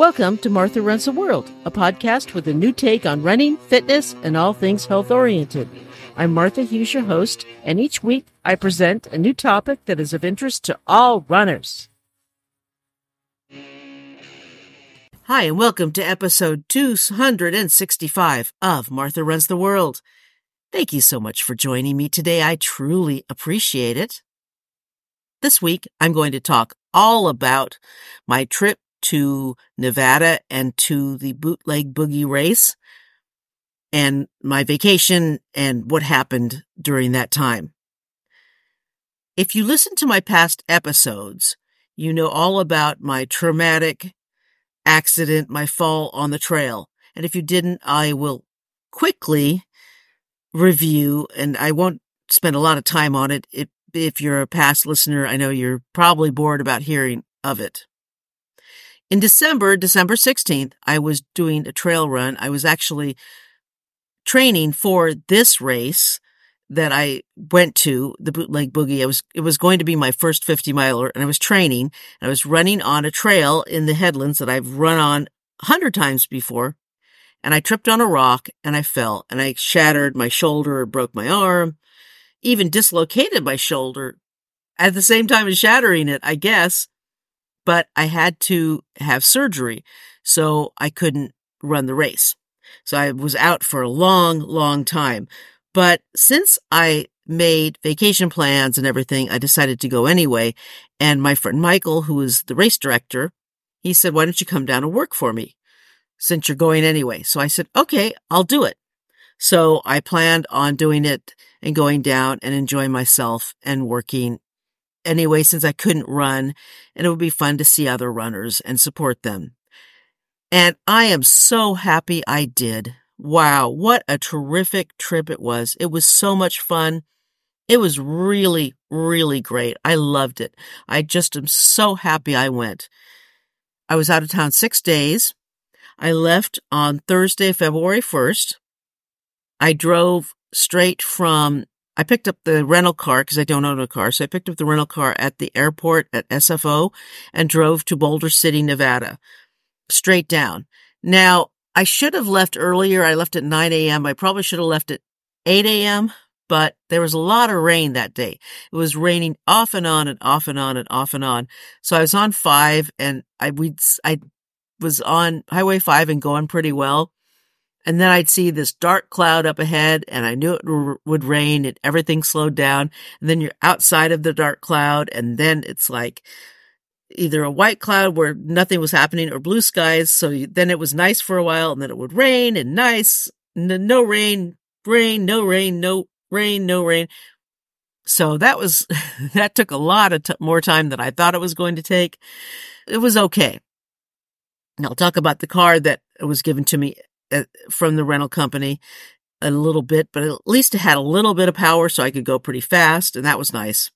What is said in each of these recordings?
Welcome to Martha Runs the World, a podcast with a new take on running, fitness, and all things health oriented. I'm Martha Hughes, your host, and each week I present a new topic that is of interest to all runners. Hi, and welcome to episode 265 of Martha Runs the World. Thank you so much for joining me today. I truly appreciate it. This week, I'm going to talk all about my trip to Nevada and to the bootleg boogie race and my vacation and what happened during that time. If you listen to my past episodes, you know all about my traumatic accident, my fall on the trail. And if you didn't, I will quickly review and I won't spend a lot of time on it. it if you're a past listener, I know you're probably bored about hearing of it. In December, December 16th, I was doing a trail run. I was actually training for this race that I went to, the bootleg boogie. I was, it was going to be my first 50 miler and I was training I was running on a trail in the headlands that I've run on a hundred times before. And I tripped on a rock and I fell and I shattered my shoulder, broke my arm, even dislocated my shoulder at the same time as shattering it, I guess but I had to have surgery, so I couldn't run the race. So I was out for a long, long time. But since I made vacation plans and everything, I decided to go anyway. And my friend Michael, who was the race director, he said, why don't you come down and work for me since you're going anyway? So I said, okay, I'll do it. So I planned on doing it and going down and enjoying myself and working anyway since I couldn't run and it would be fun to see other runners and support them. And I am so happy I did. Wow, what a terrific trip it was. It was so much fun. It was really, really great. I loved it. I just am so happy I went. I was out of town six days. I left on Thursday, February 1st. I drove straight from I picked up the rental car because I don't own a car. So I picked up the rental car at the airport at SFO and drove to Boulder City, Nevada, straight down. Now, I should have left earlier. I left at 9 a.m. I probably should have left at 8 a.m., but there was a lot of rain that day. It was raining off and on and off and on and off and on. So I was on five and I, we, I was on Highway five and going pretty well. And then I'd see this dark cloud up ahead and I knew it would rain and everything slowed down. And then you're outside of the dark cloud and then it's like either a white cloud where nothing was happening or blue skies. So then it was nice for a while and then it would rain and nice, no rain, rain, no rain, no rain, no rain. So that was, that took a lot of t- more time than I thought it was going to take. It was okay. And I'll talk about the car that was given to me from the rental company a little bit, but at least it had a little bit of power so I could go pretty fast, and that was nice.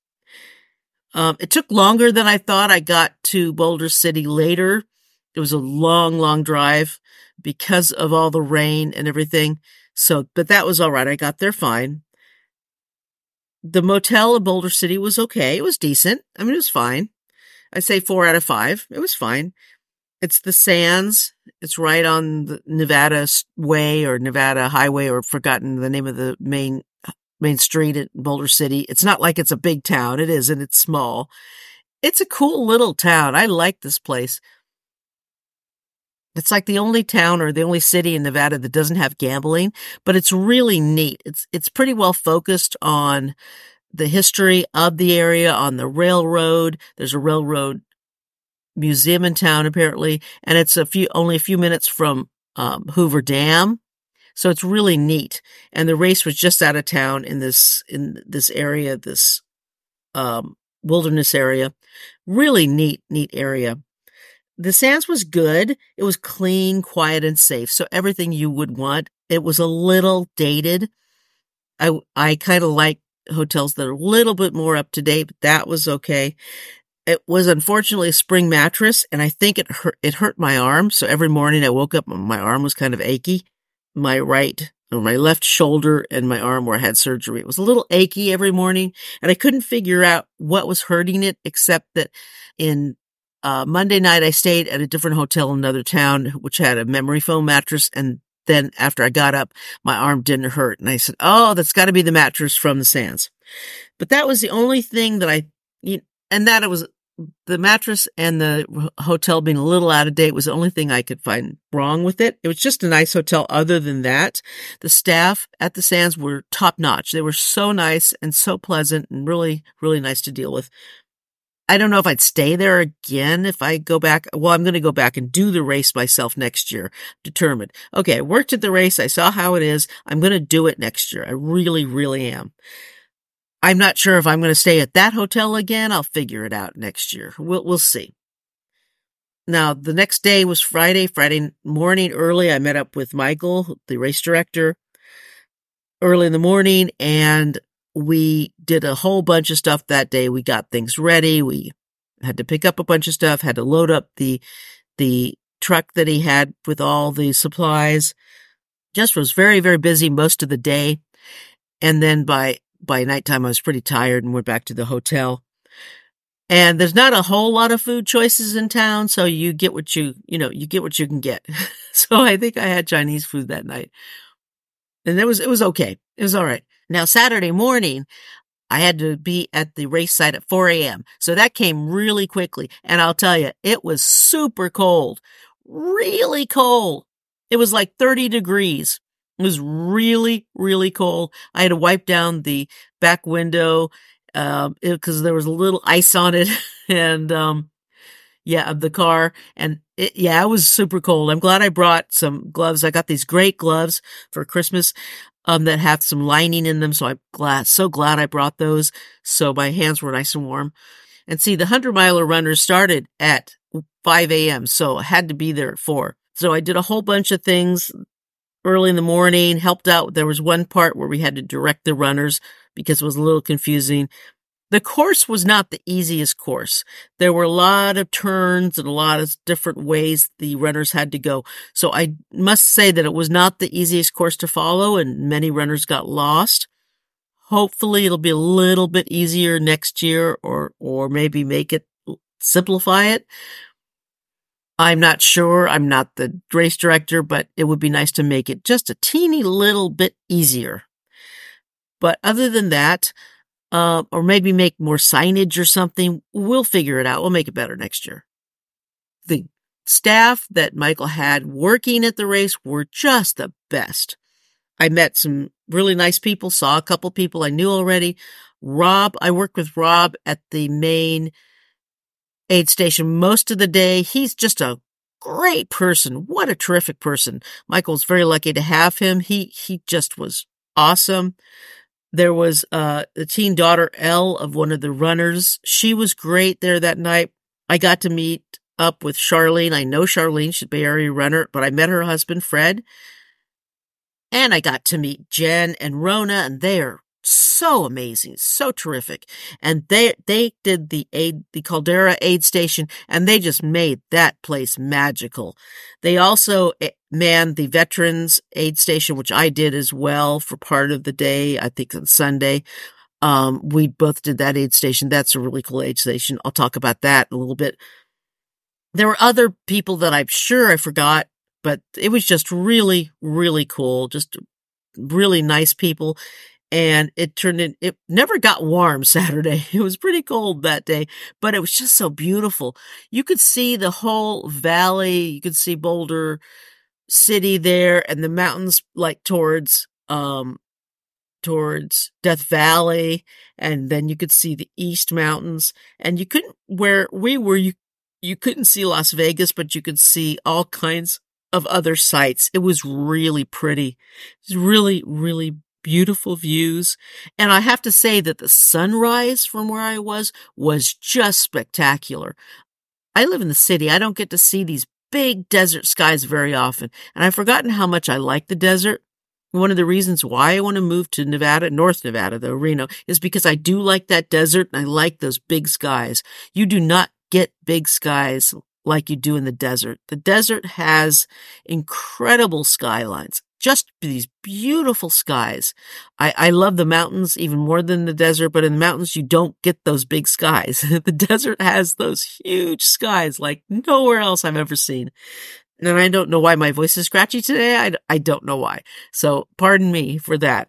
Um, it took longer than I thought. I got to Boulder City later. It was a long, long drive because of all the rain and everything. So, but that was all right. I got there fine. The motel in Boulder City was okay. It was decent. I mean, it was fine. I'd say four out of five. It was fine. It's the Sands. It's right on the Nevada Way or Nevada Highway or forgotten the name of the main main street in Boulder City. It's not like it's a big town. It is and It's small. It's a cool little town. I like this place. It's like the only town or the only city in Nevada that doesn't have gambling, but it's really neat. It's it's pretty well focused on the history of the area, on the railroad. There's a railroad museum in town apparently, and it's a few only a few minutes from um, Hoover Dam. So it's really neat. And the race was just out of town in this in this area, this um, wilderness area. Really neat, neat area. The Sands was good. It was clean, quiet, and safe. So everything you would want. It was a little dated. I I kind of like hotels that are a little bit more up to date, but that was okay it was unfortunately a spring mattress and I think it hurt, it hurt my arm. So every morning I woke up, my arm was kind of achy. My right or my left shoulder and my arm where I had surgery. It was a little achy every morning and I couldn't figure out what was hurting it except that in uh, Monday night, I stayed at a different hotel in another town, which had a memory foam mattress. And then after I got up, my arm didn't hurt. And I said, Oh, that's got to be the mattress from the Sands. But that was the only thing that I, you, and that it was the mattress and the hotel being a little out of date was the only thing I could find wrong with it. It was just a nice hotel. Other than that, the staff at the Sands were top notch. They were so nice and so pleasant and really, really nice to deal with. I don't know if I'd stay there again if I go back. Well, I'm going to go back and do the race myself next year. Determined. Okay. I worked at the race. I saw how it is. I'm going to do it next year. I really, really am. I'm not sure if I'm going to stay at that hotel again. I'll figure it out next year. We'll, we'll see. Now, the next day was Friday. Friday morning early, I met up with Michael, the race director, early in the morning, and we did a whole bunch of stuff that day. We got things ready. We had to pick up a bunch of stuff, had to load up the, the truck that he had with all the supplies. Just was very, very busy most of the day. And then by by nighttime, I was pretty tired and went back to the hotel. And there's not a whole lot of food choices in town, so you get what you, you know, you get what you can get. so I think I had Chinese food that night. And it was, it was okay. It was all right. Now, Saturday morning, I had to be at the race site at 4 a.m. So that came really quickly. And I'll tell you, it was super cold, really cold. It was like 30 degrees. It was really, really cold. I had to wipe down the back window, um, cause there was a little ice on it and, um, yeah, of the car. And it, yeah, it was super cold. I'm glad I brought some gloves. I got these great gloves for Christmas, um, that have some lining in them. So I'm glad, so glad I brought those. So my hands were nice and warm. And see, the hundred miler runners started at 5 a.m. So I had to be there at four. So I did a whole bunch of things early in the morning, helped out. There was one part where we had to direct the runners because it was a little confusing. The course was not the easiest course. There were a lot of turns and a lot of different ways the runners had to go. So I must say that it was not the easiest course to follow and many runners got lost. Hopefully it'll be a little bit easier next year or, or maybe make it simplify it. I'm not sure. I'm not the race director, but it would be nice to make it just a teeny little bit easier. But other than that, uh, or maybe make more signage or something, we'll figure it out. We'll make it better next year. The staff that Michael had working at the race were just the best. I met some really nice people, saw a couple people I knew already. Rob, I worked with Rob at the main aid station most of the day. He's just a great person. What a terrific person. Michael's very lucky to have him. He, he just was awesome. There was, uh, the teen daughter L of one of the runners. She was great there that night. I got to meet up with Charlene. I know Charlene, she's a Bay Area runner, but I met her husband, Fred. And I got to meet Jen and Rona, and they are so amazing, so terrific. And they, they did the aid, the Caldera aid station and they just made that place magical. They also eh, manned the veterans aid station, which I did as well for part of the day. I think on Sunday. Um, we both did that aid station. That's a really cool aid station. I'll talk about that a little bit. There were other people that I'm sure I forgot, but it was just really, really cool. Just really nice people and it turned in, it never got warm Saturday. It was pretty cold that day, but it was just so beautiful. You could see the whole valley. You could see Boulder City there and the mountains like towards, um, towards Death Valley. And then you could see the East Mountains and you couldn't, where we were, you, you couldn't see Las Vegas, but you could see all kinds of other sights. It was really pretty. It was really, really beautiful views. And I have to say that the sunrise from where I was was just spectacular. I live in the city. I don't get to see these big desert skies very often. And I've forgotten how much I like the desert. One of the reasons why I want to move to Nevada, North Nevada, though, Reno, is because I do like that desert and I like those big skies. You do not get big skies like you do in the desert. The desert has incredible skylines just these beautiful skies. I, I love the mountains even more than the desert, but in the mountains, you don't get those big skies. the desert has those huge skies like nowhere else I've ever seen. And I don't know why my voice is scratchy today. I, I don't know why. So pardon me for that.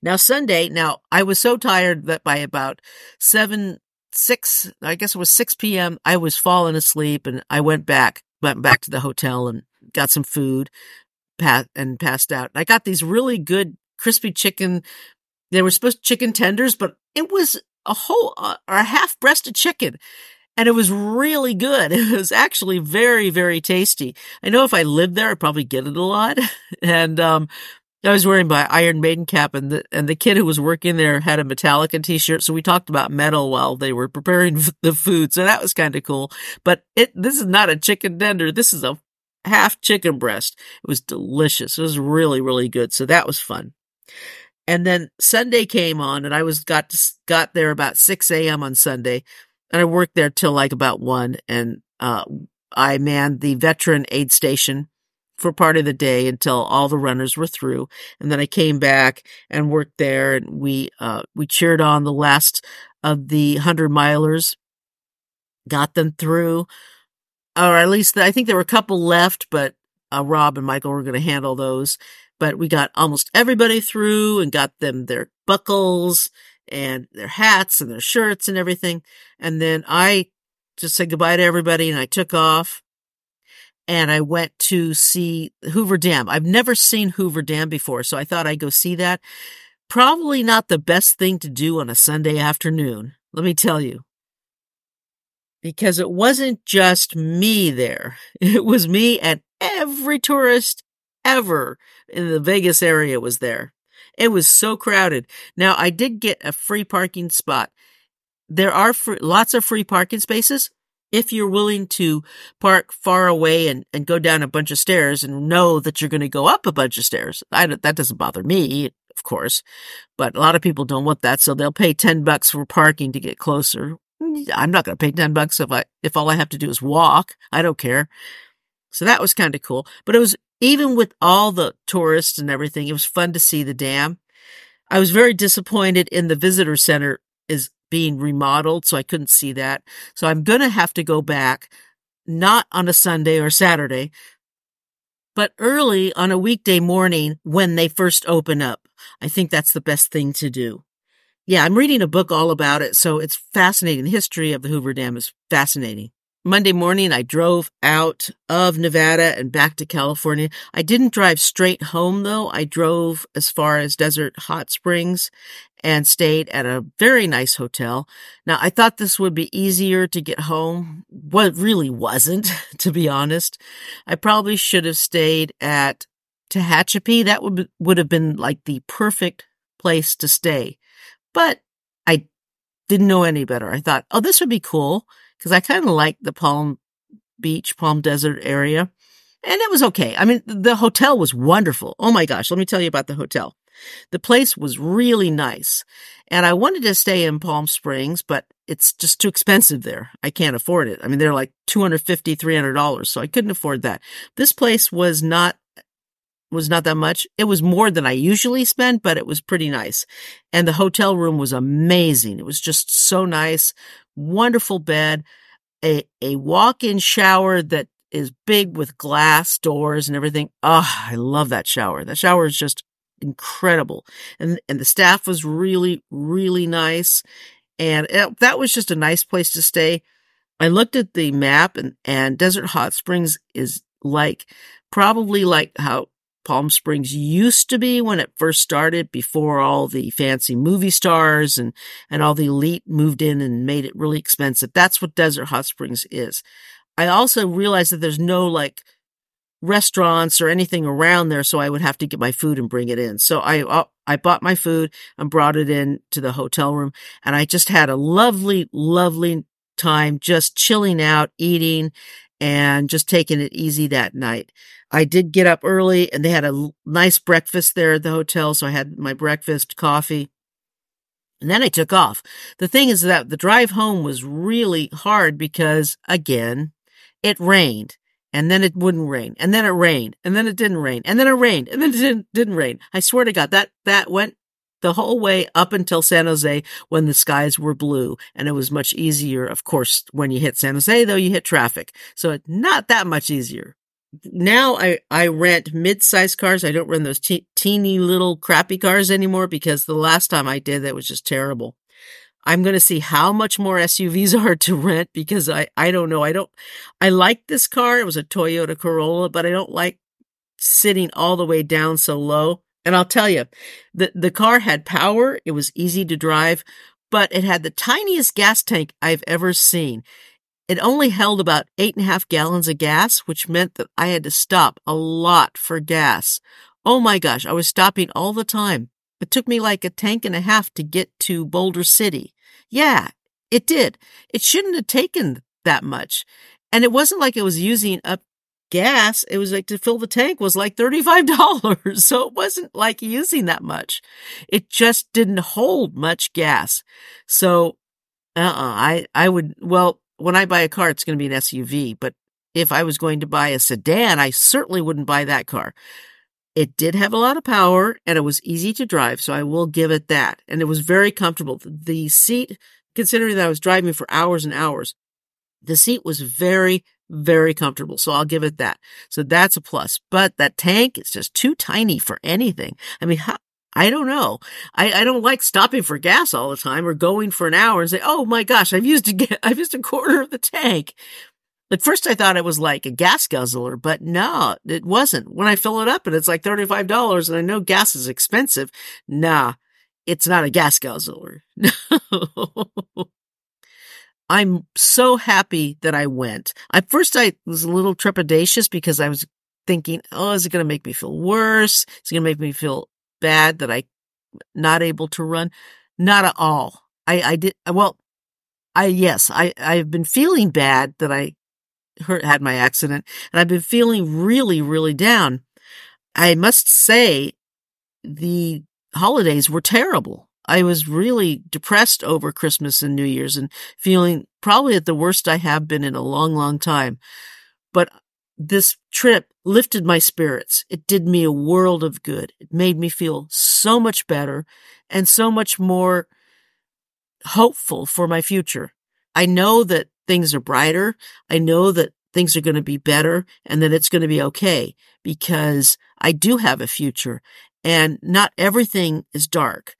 Now, Sunday, now I was so tired that by about seven, six, I guess it was 6 p.m., I was falling asleep and I went back, went back to the hotel and got some food and passed out. I got these really good crispy chicken. They were supposed to chicken tenders, but it was a whole uh, or a half breasted chicken. And it was really good. It was actually very, very tasty. I know if I lived there, I'd probably get it a lot. And, um, I was wearing my Iron Maiden cap, and the and the kid who was working there had a Metallica T-shirt. So we talked about metal while they were preparing the food. So that was kind of cool. But it this is not a chicken tender. This is a half chicken breast. It was delicious. It was really really good. So that was fun. And then Sunday came on, and I was got to, got there about six a.m. on Sunday, and I worked there till like about one, and uh, I manned the veteran aid station for part of the day until all the runners were through. And then I came back and worked there and we, uh, we cheered on the last of the hundred milers, got them through, or at least I think there were a couple left, but uh, Rob and Michael were going to handle those. But we got almost everybody through and got them their buckles and their hats and their shirts and everything. And then I just said goodbye to everybody and I took off and I went to see Hoover Dam. I've never seen Hoover Dam before, so I thought I'd go see that. Probably not the best thing to do on a Sunday afternoon, let me tell you. Because it wasn't just me there. It was me and every tourist ever in the Vegas area was there. It was so crowded. Now, I did get a free parking spot. There are lots of free parking spaces, if you're willing to park far away and, and go down a bunch of stairs and know that you're going to go up a bunch of stairs. I, that doesn't bother me, of course, but a lot of people don't want that. So they'll pay 10 bucks for parking to get closer. I'm not going to pay 10 bucks if I, if all I have to do is walk. I don't care. So that was kind of cool, but it was even with all the tourists and everything, it was fun to see the dam. I was very disappointed in the visitor center is being remodeled, so I couldn't see that. So I'm going to have to go back, not on a Sunday or Saturday, but early on a weekday morning when they first open up. I think that's the best thing to do. Yeah, I'm reading a book all about it, so it's fascinating. The history of the Hoover Dam is fascinating. Monday morning, I drove out of Nevada and back to California. I didn't drive straight home though. I drove as far as Desert Hot Springs and stayed at a very nice hotel. Now, I thought this would be easier to get home. Well, it really wasn't, to be honest. I probably should have stayed at Tehachapi. That would, would have been like the perfect place to stay. But I didn't know any better. I thought, oh, this would be cool because I kind of like the Palm Beach, Palm Desert area. And it was okay. I mean, the hotel was wonderful. Oh my gosh. Let me tell you about the hotel. The place was really nice. And I wanted to stay in Palm Springs, but it's just too expensive there. I can't afford it. I mean, they're like $250, $300. So I couldn't afford that. This place was not was not that much. It was more than I usually spend, but it was pretty nice. And the hotel room was amazing. It was just so nice. Wonderful bed, a, a walk-in shower that is big with glass doors and everything. Oh, I love that shower. That shower is just incredible. And, and the staff was really, really nice. And it, that was just a nice place to stay. I looked at the map and, and Desert Hot Springs is like probably like how Palm Springs used to be when it first started before all the fancy movie stars and, and all the elite moved in and made it really expensive. That's what Desert Hot Springs is. I also realized that there's no like restaurants or anything around there. So I would have to get my food and bring it in. So I, uh, I bought my food and brought it in to the hotel room and I just had a lovely, lovely time just chilling out, eating and just taking it easy that night. I did get up early and they had a nice breakfast there at the hotel. So I had my breakfast, coffee, and then I took off. The thing is that the drive home was really hard because again, it rained and then it wouldn't rain, and then it rained, and then it didn't rain, and then it rained, and then it didn't, didn't rain. I swear to God, that, that went the whole way up until San Jose when the skies were blue. And it was much easier. Of course, when you hit San Jose, though, you hit traffic. So it's not that much easier. Now I, I rent mid-sized cars. I don't rent those te- teeny little crappy cars anymore because the last time I did that was just terrible. I'm going to see how much more SUVs are to rent because I, I don't know. I don't, I like this car. It was a Toyota Corolla, but I don't like sitting all the way down so low. And I'll tell you, the, the car had power. It was easy to drive, but it had the tiniest gas tank I've ever seen. It only held about eight and a half gallons of gas, which meant that I had to stop a lot for gas. Oh my gosh, I was stopping all the time. It took me like a tank and a half to get to Boulder City. Yeah, it did. It shouldn't have taken that much. And it wasn't like it was using up gas. It was like to fill the tank was like $35. So it wasn't like using that much. It just didn't hold much gas. So, uh-uh, I, I would, well, when I buy a car, it's going to be an SUV, but if I was going to buy a sedan, I certainly wouldn't buy that car. It did have a lot of power and it was easy to drive, so I will give it that. And it was very comfortable. The seat, considering that I was driving for hours and hours, the seat was very, very comfortable. So I'll give it that. So that's a plus. But that tank is just too tiny for anything. I mean, how, I don't know. I, I don't like stopping for gas all the time or going for an hour and say, "Oh my gosh, I've used a, I've used a quarter of the tank." At first, I thought it was like a gas guzzler, but no, it wasn't. When I fill it up and it's like thirty-five dollars, and I know gas is expensive, nah, it's not a gas guzzler. No. I'm so happy that I went. At first, I was a little trepidatious because I was thinking, "Oh, is it going to make me feel worse? Is it going to make me feel bad that I not able to run? Not at all. I, I did, well, I, yes, I, I've been feeling bad that I hurt, had my accident and I've been feeling really, really down. I must say the holidays were terrible. I was really depressed over Christmas and New Year's and feeling probably at the worst I have been in a long, long time. But this trip lifted my spirits. It did me a world of good. It made me feel so much better and so much more hopeful for my future. I know that things are brighter. I know that things are going to be better and that it's going to be okay because I do have a future and not everything is dark.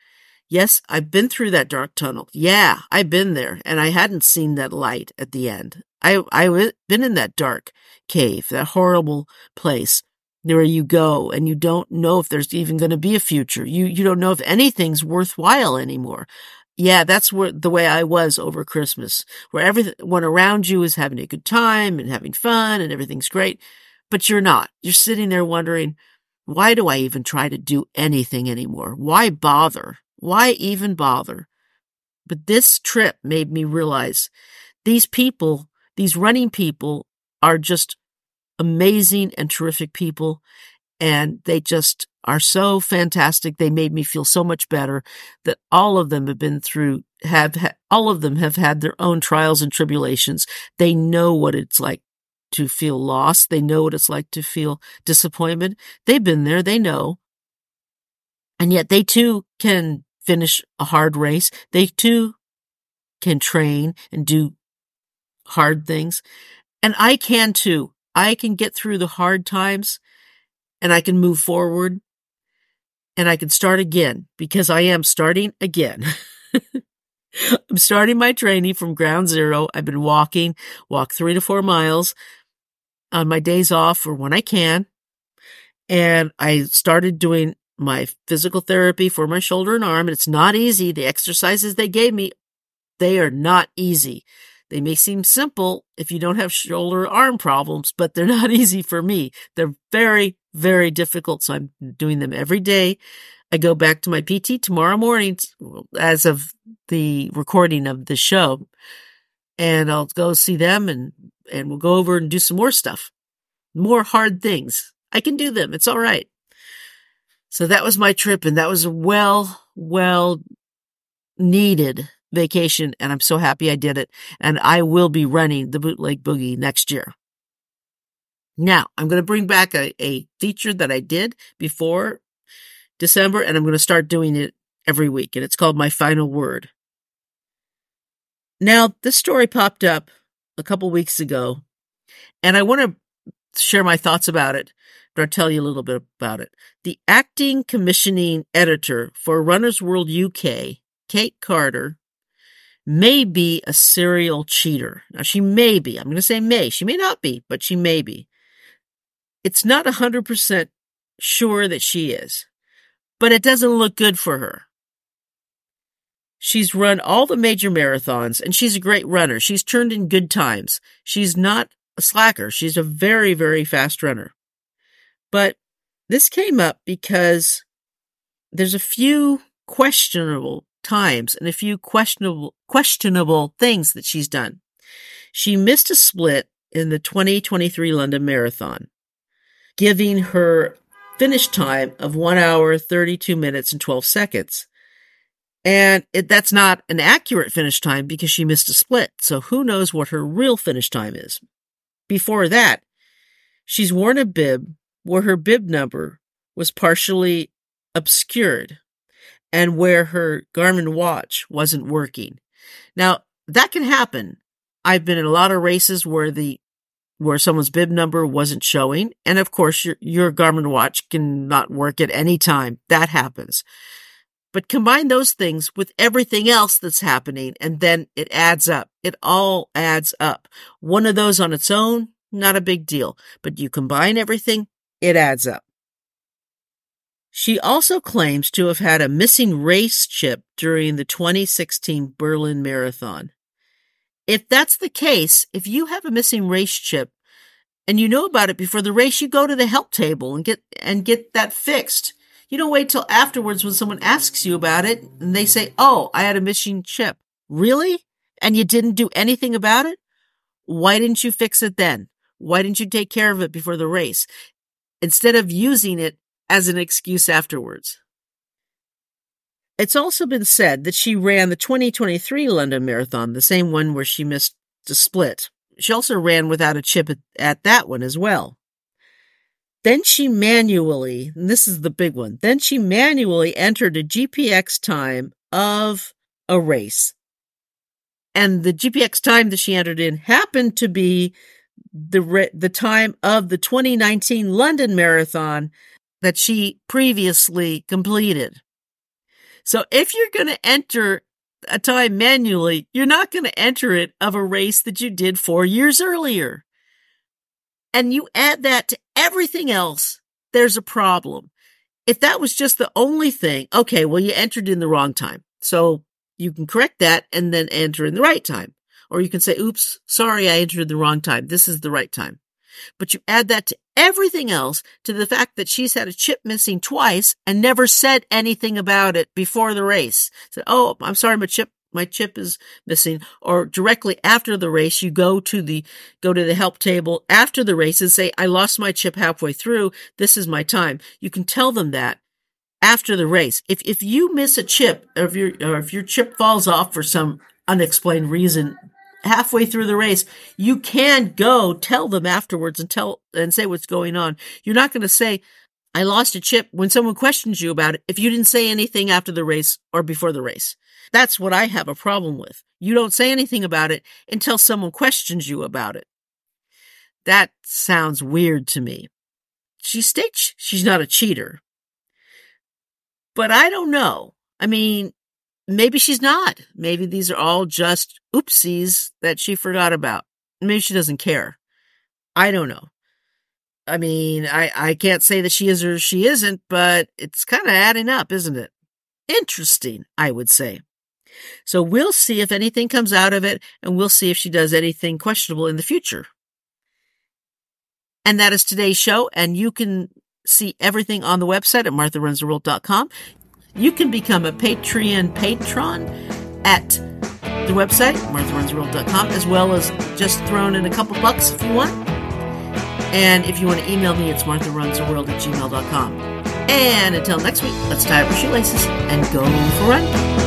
Yes, I've been through that dark tunnel. Yeah, I've been there and I hadn't seen that light at the end. I, I've been in that dark cave, that horrible place where you go and you don't know if there's even going to be a future. You, you don't know if anything's worthwhile anymore. Yeah, that's where the way I was over Christmas, where everyone around you is having a good time and having fun and everything's great, but you're not. You're sitting there wondering, why do I even try to do anything anymore? Why bother? Why even bother? But this trip made me realize these people, these running people are just amazing and terrific people. And they just are so fantastic. They made me feel so much better that all of them have been through, have, ha- all of them have had their own trials and tribulations. They know what it's like to feel lost. They know what it's like to feel disappointment. They've been there. They know. And yet they too can finish a hard race. They too can train and do hard things. And I can too. I can get through the hard times and I can move forward and I can start again because I am starting again. I'm starting my training from ground zero. I've been walking, walk three to four miles on my days off or when I can. And I started doing my physical therapy for my shoulder and arm. And it's not easy. The exercises they gave me, they are not easy. They may seem simple if you don't have shoulder arm problems, but they're not easy for me. They're very, very difficult. So I'm doing them every day. I go back to my PT tomorrow morning as of the recording of the show and I'll go see them and, and we'll go over and do some more stuff, more hard things. I can do them. It's all right. So that was my trip and that was well, well needed vacation. And I'm so happy I did it. And I will be running the bootleg boogie next year. Now, I'm going to bring back a, a feature that I did before December, and I'm going to start doing it every week, and it's called My Final Word. Now, this story popped up a couple weeks ago, and I want to share my thoughts about it, I'll tell you a little bit about it. The acting commissioning editor for Runner's World UK, Kate Carter, may be a serial cheater. Now, she may be. I'm going to say may. She may not be, but she may be. It's not 100% sure that she is, but it doesn't look good for her. She's run all the major marathons and she's a great runner. She's turned in good times. She's not a slacker. She's a very, very fast runner. But this came up because there's a few questionable times and a few questionable, questionable things that she's done. She missed a split in the 2023 London Marathon giving her finish time of one hour, 32 minutes and 12 seconds. And it, that's not an accurate finish time because she missed a split. So who knows what her real finish time is. Before that, she's worn a bib where her bib number was partially obscured and where her Garmin watch wasn't working. Now, that can happen. I've been in a lot of races where the where someone's bib number wasn't showing. And of course, your, your Garmin watch can not work at any time. That happens. But combine those things with everything else that's happening, and then it adds up. It all adds up. One of those on its own, not a big deal. But you combine everything, it adds up. She also claims to have had a missing race chip during the 2016 Berlin Marathon. If that's the case, if you have a missing race chip and you know about it before the race, you go to the help table and get and get that fixed. You don't wait till afterwards when someone asks you about it and they say, "Oh, I had a missing chip." Really? And you didn't do anything about it? Why didn't you fix it then? Why didn't you take care of it before the race instead of using it as an excuse afterwards? It's also been said that she ran the 2023 London Marathon, the same one where she missed the split. She also ran without a chip at, at that one as well. Then she manually, and this is the big one, then she manually entered a GPX time of a race. And the GPX time that she entered in happened to be the the time of the 2019 London Marathon that she previously completed. So if you're going to enter a time manually, you're not going to enter it of a race that you did four years earlier. And you add that to everything else, there's a problem. If that was just the only thing, okay, well, you entered in the wrong time. So you can correct that and then enter in the right time. Or you can say, oops, sorry, I entered the wrong time. This is the right time. But you add that to everything else, to the fact that she's had a chip missing twice and never said anything about it before the race. Said, oh, I'm sorry, my chip, my chip is missing. Or directly after the race, you go to the, go to the help table after the race and say, I lost my chip halfway through. This is my time. You can tell them that after the race. If, if you miss a chip or if your, or if your chip falls off for some unexplained reason halfway through the race, you can go tell them afterwards and tell and say what's going on. You're not going to say, I lost a chip when someone questions you about it if you didn't say anything after the race or before the race. That's what I have a problem with. You don't say anything about it until someone questions you about it. That sounds weird to me. She states she's not a cheater. But I don't know. I mean, maybe she's not. Maybe these are all just oopsies that she forgot about. Maybe she doesn't care. I don't know. I mean, I, I can't say that she is or she isn't, but it's kind of adding up, isn't it? Interesting, I would say. So we'll see if anything comes out of it, and we'll see if she does anything questionable in the future. And that is today's show, and you can see everything on the website at martharunstheworld.com. You can become a Patreon patron at the website, martharunsworld.com, as well as just thrown in a couple bucks if you want. And if you want to email me, it's martharunstheworld at gmail.com. And until next week, let's tie up our shoelaces and go for a run.